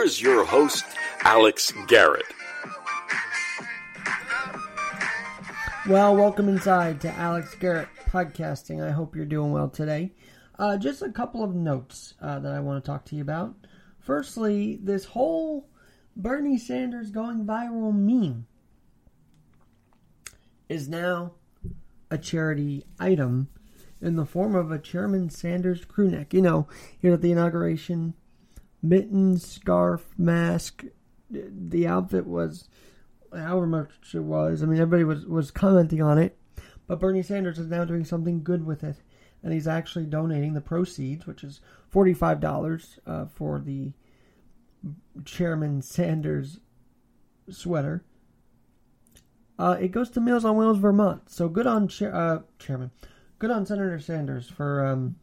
here's your host, Alex Garrett. Well, welcome inside to Alex Garrett Podcasting. I hope you're doing well today. Uh, just a couple of notes uh, that I want to talk to you about. Firstly, this whole Bernie Sanders going viral meme is now a charity item in the form of a Chairman Sanders crew neck. You know, here at the inauguration, mittens, scarf, mask. The outfit was however much it was. I mean, everybody was, was commenting on it. But Bernie Sanders is now doing something good with it. And he's actually donating the proceeds, which is $45 uh, for the Chairman Sanders sweater. Uh, it goes to Meals on Wheels Vermont. So good on cha- uh, Chairman. Good on Senator Sanders for um,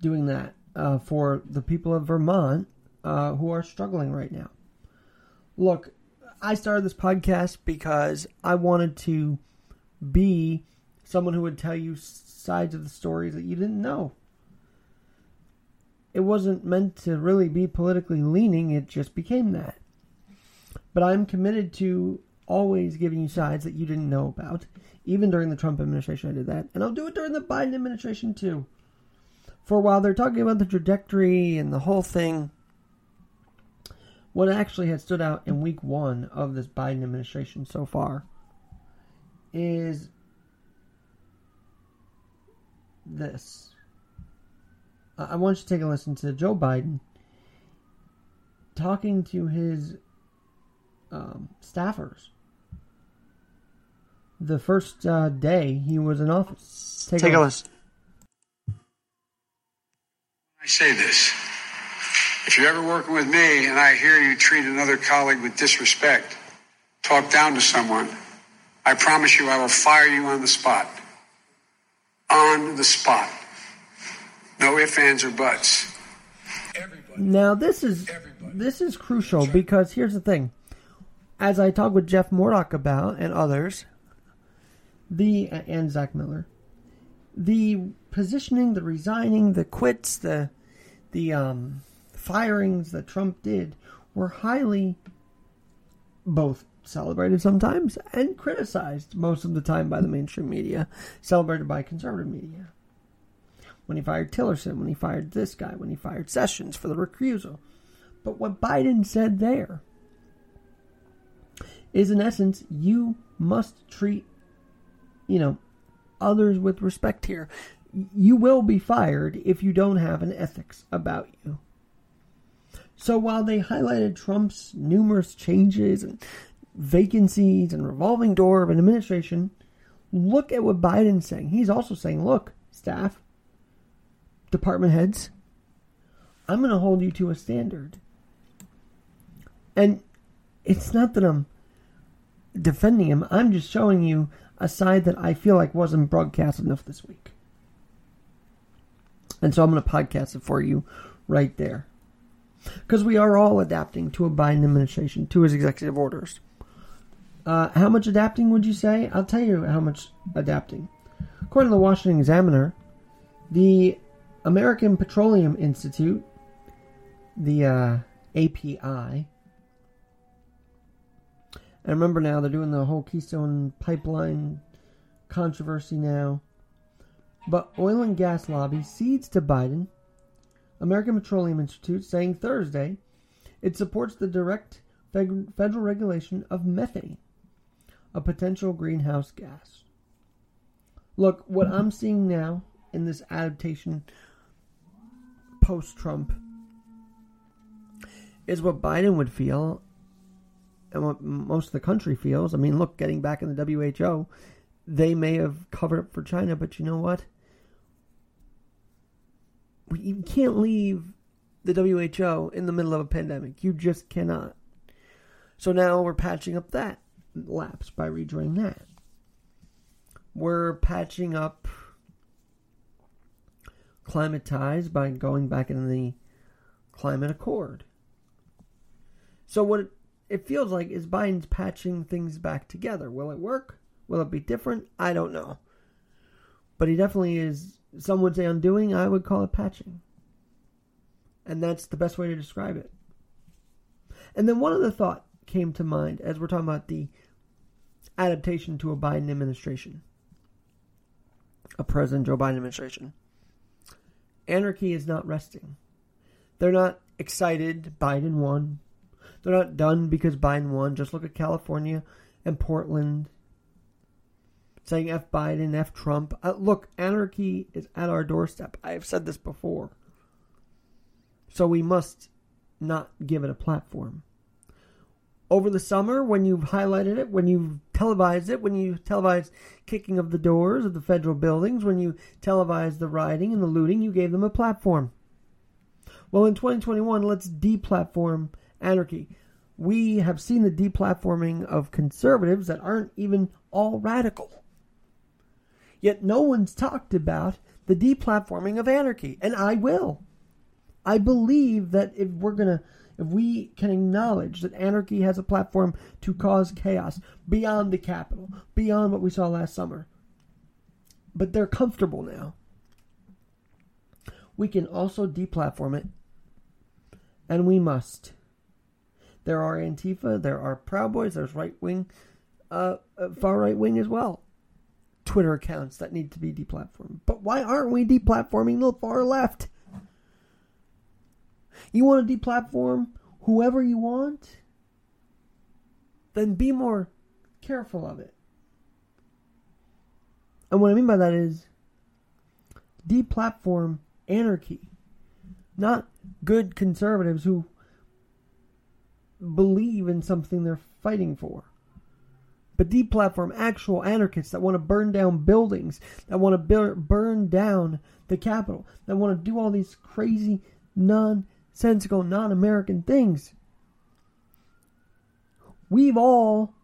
doing that uh, for the people of Vermont uh, who are struggling right now. Look, I started this podcast because I wanted to be someone who would tell you sides of the stories that you didn't know. It wasn't meant to really be politically leaning, it just became that. But I'm committed to always giving you sides that you didn't know about. Even during the Trump administration, I did that. And I'll do it during the Biden administration, too. For a while, they're talking about the trajectory and the whole thing. What actually has stood out in week one of this Biden administration so far is this. I want you to take a listen to Joe Biden talking to his um, staffers the first uh, day he was in office. Take, Take a, a listen. I say this. If you're ever working with me and I hear you treat another colleague with disrespect, talk down to someone, I promise you I will fire you on the spot. On the spot. No ifs, ands, or buts. Everybody. Now this is Everybody. this is crucial because here's the thing. As I talk with Jeff Murdoch about and others, the and Zach Miller, the positioning, the resigning, the quits, the the um, firings that Trump did were highly both celebrated sometimes and criticized most of the time by the mainstream media, celebrated by conservative media. When he fired Tillerson, when he fired this guy, when he fired Sessions for the recusal. But what Biden said there is, in essence, you must treat you know, others with respect here. You will be fired if you don't have an ethics about you. So while they highlighted Trump's numerous changes and vacancies and revolving door of an administration, look at what Biden's saying. He's also saying, look, staff, department heads, I'm going to hold you to a standard. And it's not that I'm defending him, I'm just showing you a side that I feel like wasn't broadcast enough this week. And so I'm going to podcast it for you right there. Because we are all adapting to a Biden administration, to his executive orders. Uh, how much adapting would you say? I'll tell you how much adapting. According to the Washington Examiner, the American Petroleum Institute, the uh, API, and remember now, they're doing the whole Keystone pipeline controversy now. But oil and gas lobby cedes to Biden. American Petroleum Institute saying Thursday it supports the direct federal regulation of methane, a potential greenhouse gas. Look, what I'm seeing now in this adaptation post Trump is what Biden would feel and what most of the country feels. I mean, look, getting back in the WHO, they may have covered up for China, but you know what? You can't leave the WHO in the middle of a pandemic. You just cannot. So now we're patching up that lapse by rejoining that. We're patching up climate ties by going back in the climate accord. So what it feels like is Biden's patching things back together. Will it work? Will it be different? I don't know. But he definitely is, some would say undoing, I would call it patching. And that's the best way to describe it. And then one other thought came to mind as we're talking about the adaptation to a Biden administration, a President Joe Biden administration. Anarchy is not resting. They're not excited Biden won. They're not done because Biden won. Just look at California and Portland saying F Biden, F Trump. Uh, look, anarchy is at our doorstep. I have said this before. So we must not give it a platform. Over the summer, when you've highlighted it, when you've televised it, when you televised kicking of the doors of the federal buildings, when you televised the rioting and the looting, you gave them a platform. Well, in 2021, let's deplatform anarchy. We have seen the deplatforming of conservatives that aren't even all radical. Yet no one's talked about the deplatforming of anarchy, and I will. I believe that if we're going to if we can acknowledge that anarchy has a platform to cause chaos beyond the capital, beyond what we saw last summer, but they're comfortable now, we can also deplatform it, and we must. There are Antifa, there are Proud Boys, there's right wing, uh, uh far right wing as well. Twitter accounts that need to be deplatformed. But why aren't we deplatforming the far left? You want to deplatform whoever you want? Then be more careful of it. And what I mean by that is deplatform anarchy, not good conservatives who believe in something they're fighting for. But deplatform actual anarchists that want to burn down buildings, that want to burn down the Capitol, that want to do all these crazy, nonsensical, non American things. We've all,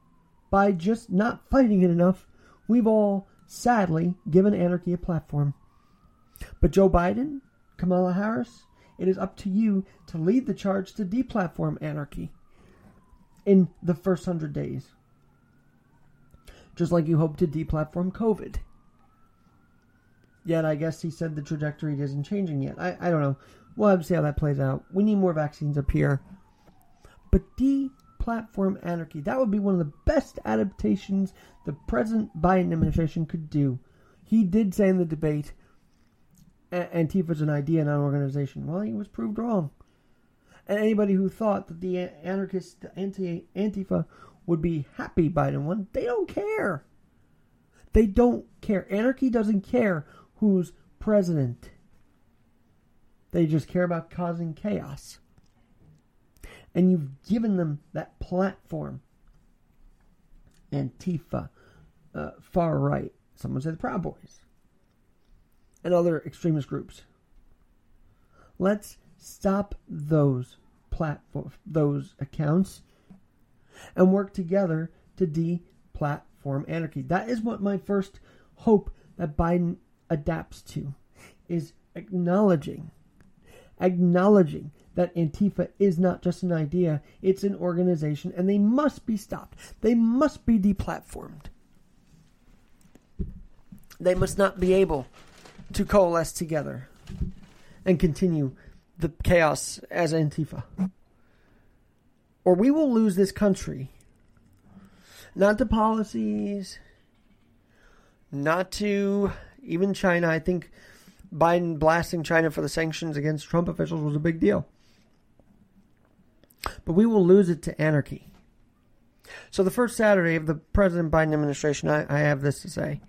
by just not fighting it enough, we've all sadly given anarchy a platform. But Joe Biden, Kamala Harris, it is up to you to lead the charge to deplatform anarchy in the first hundred days. Just like you hope to deplatform COVID. Yet I guess he said the trajectory isn't changing yet. I, I don't know. We'll have to see how that plays out. We need more vaccines up here. But deplatform anarchy, that would be one of the best adaptations the present Biden administration could do. He did say in the debate, Antifa's an idea, not an organization. Well, he was proved wrong. And anybody who thought that the anarchist anti Antifa would be happy Biden won, they don't care. They don't care. Anarchy doesn't care who's president. They just care about causing chaos. And you've given them that platform. Antifa, uh, far right, someone said the Proud Boys, and other extremist groups. Let's stop those platform those accounts and work together to deplatform anarchy. That is what my first hope that Biden adapts to is acknowledging acknowledging that Antifa is not just an idea, it's an organization and they must be stopped. They must be deplatformed. They must not be able to coalesce together and continue the chaos as Antifa. Or we will lose this country. Not to policies, not to even China. I think Biden blasting China for the sanctions against Trump officials was a big deal. But we will lose it to anarchy. So, the first Saturday of the President Biden administration, I, I have this to say.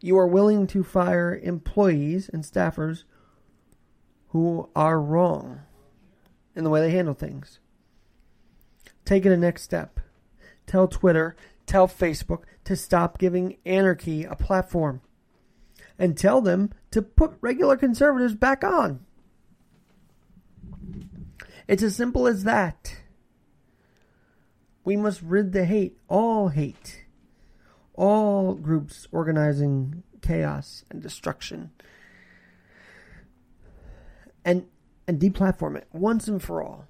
You are willing to fire employees and staffers who are wrong in the way they handle things. Take it a next step. Tell Twitter, tell Facebook to stop giving anarchy a platform. And tell them to put regular conservatives back on. It's as simple as that. We must rid the hate, all hate, all groups organizing chaos and destruction and and deplatform it once and for all.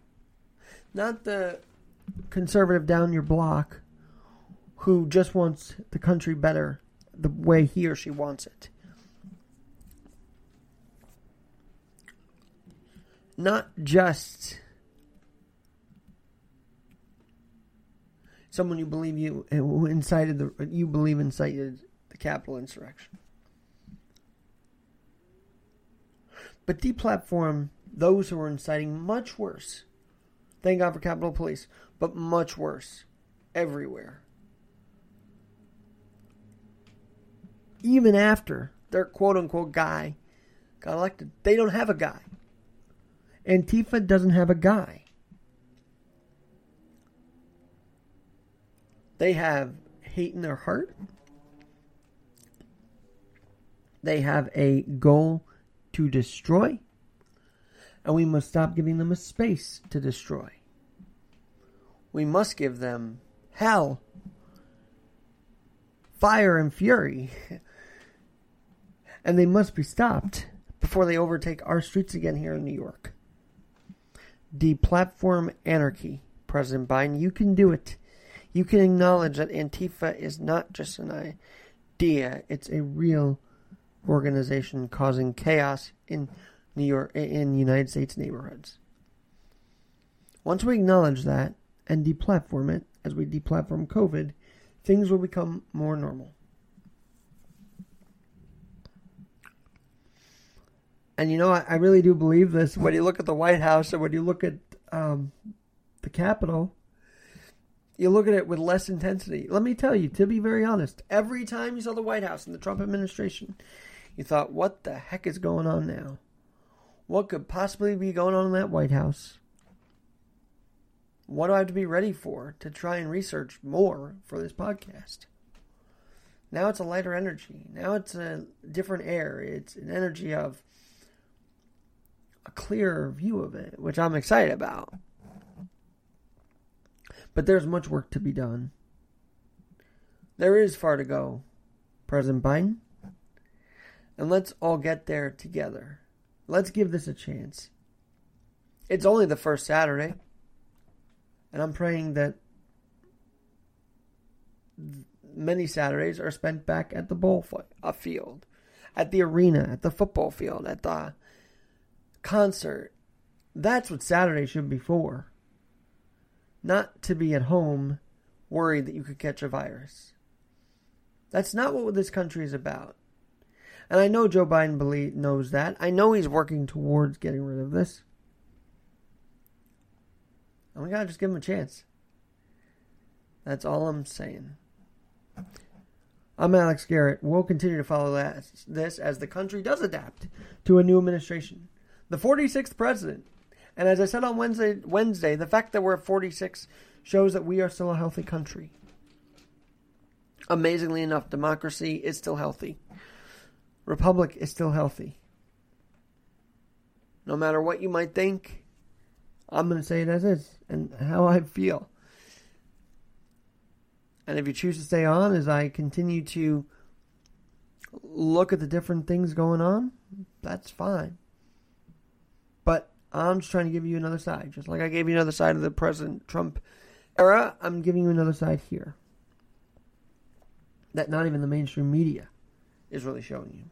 Not the conservative down your block who just wants the country better the way he or she wants it. not just someone you believe you who incited the you believe incited the Capitol insurrection, but deplatform those who are inciting much worse. Thank God for Capitol Police, but much worse everywhere. Even after their quote unquote guy got elected, they don't have a guy. Antifa doesn't have a guy. They have hate in their heart. They have a goal to destroy. And we must stop giving them a space to destroy. We must give them hell, fire, and fury. and they must be stopped before they overtake our streets again here in New York. Deplatform anarchy, President Biden. You can do it. You can acknowledge that Antifa is not just an idea, it's a real organization causing chaos in New York in United States neighborhoods. Once we acknowledge that and deplatform it, as we deplatform COVID, things will become more normal. And you know, I, I really do believe this. When you look at the White House and when you look at um, the Capitol, you look at it with less intensity. Let me tell you, to be very honest, every time you saw the White House and the Trump administration, you thought, what the heck is going on now? What could possibly be going on in that White House? What do I have to be ready for to try and research more for this podcast? Now it's a lighter energy. Now it's a different air. It's an energy of a clearer view of it, which I'm excited about. But there's much work to be done. There is far to go, President Biden. And let's all get there together. Let's give this a chance. It's only the first Saturday. And I'm praying that many Saturdays are spent back at the ball uh, field, at the arena, at the football field, at the concert. That's what Saturday should be for. Not to be at home worried that you could catch a virus. That's not what this country is about. And I know Joe Biden believe, knows that. I know he's working towards getting rid of this. And we gotta just give him a chance. That's all I'm saying. I'm Alex Garrett. We'll continue to follow that, this as the country does adapt to a new administration the 46th president. And as I said on Wednesday, Wednesday, the fact that we're at 46 shows that we are still a healthy country. Amazingly enough, democracy is still healthy. Republic is still healthy. No matter what you might think, I'm going to say it as is and how I feel. And if you choose to stay on as I continue to look at the different things going on, that's fine. I'm just trying to give you another side. Just like I gave you another side of the President Trump era, I'm giving you another side here. That not even the mainstream media is really showing you.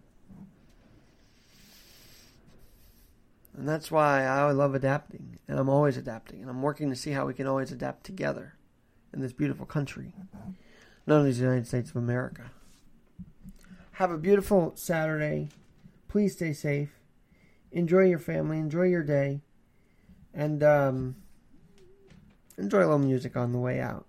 And that's why I love adapting. And I'm always adapting. And I'm working to see how we can always adapt together in this beautiful country, known as the United States of America. Have a beautiful Saturday. Please stay safe enjoy your family, enjoy your day, and um, enjoy a little music on the way out.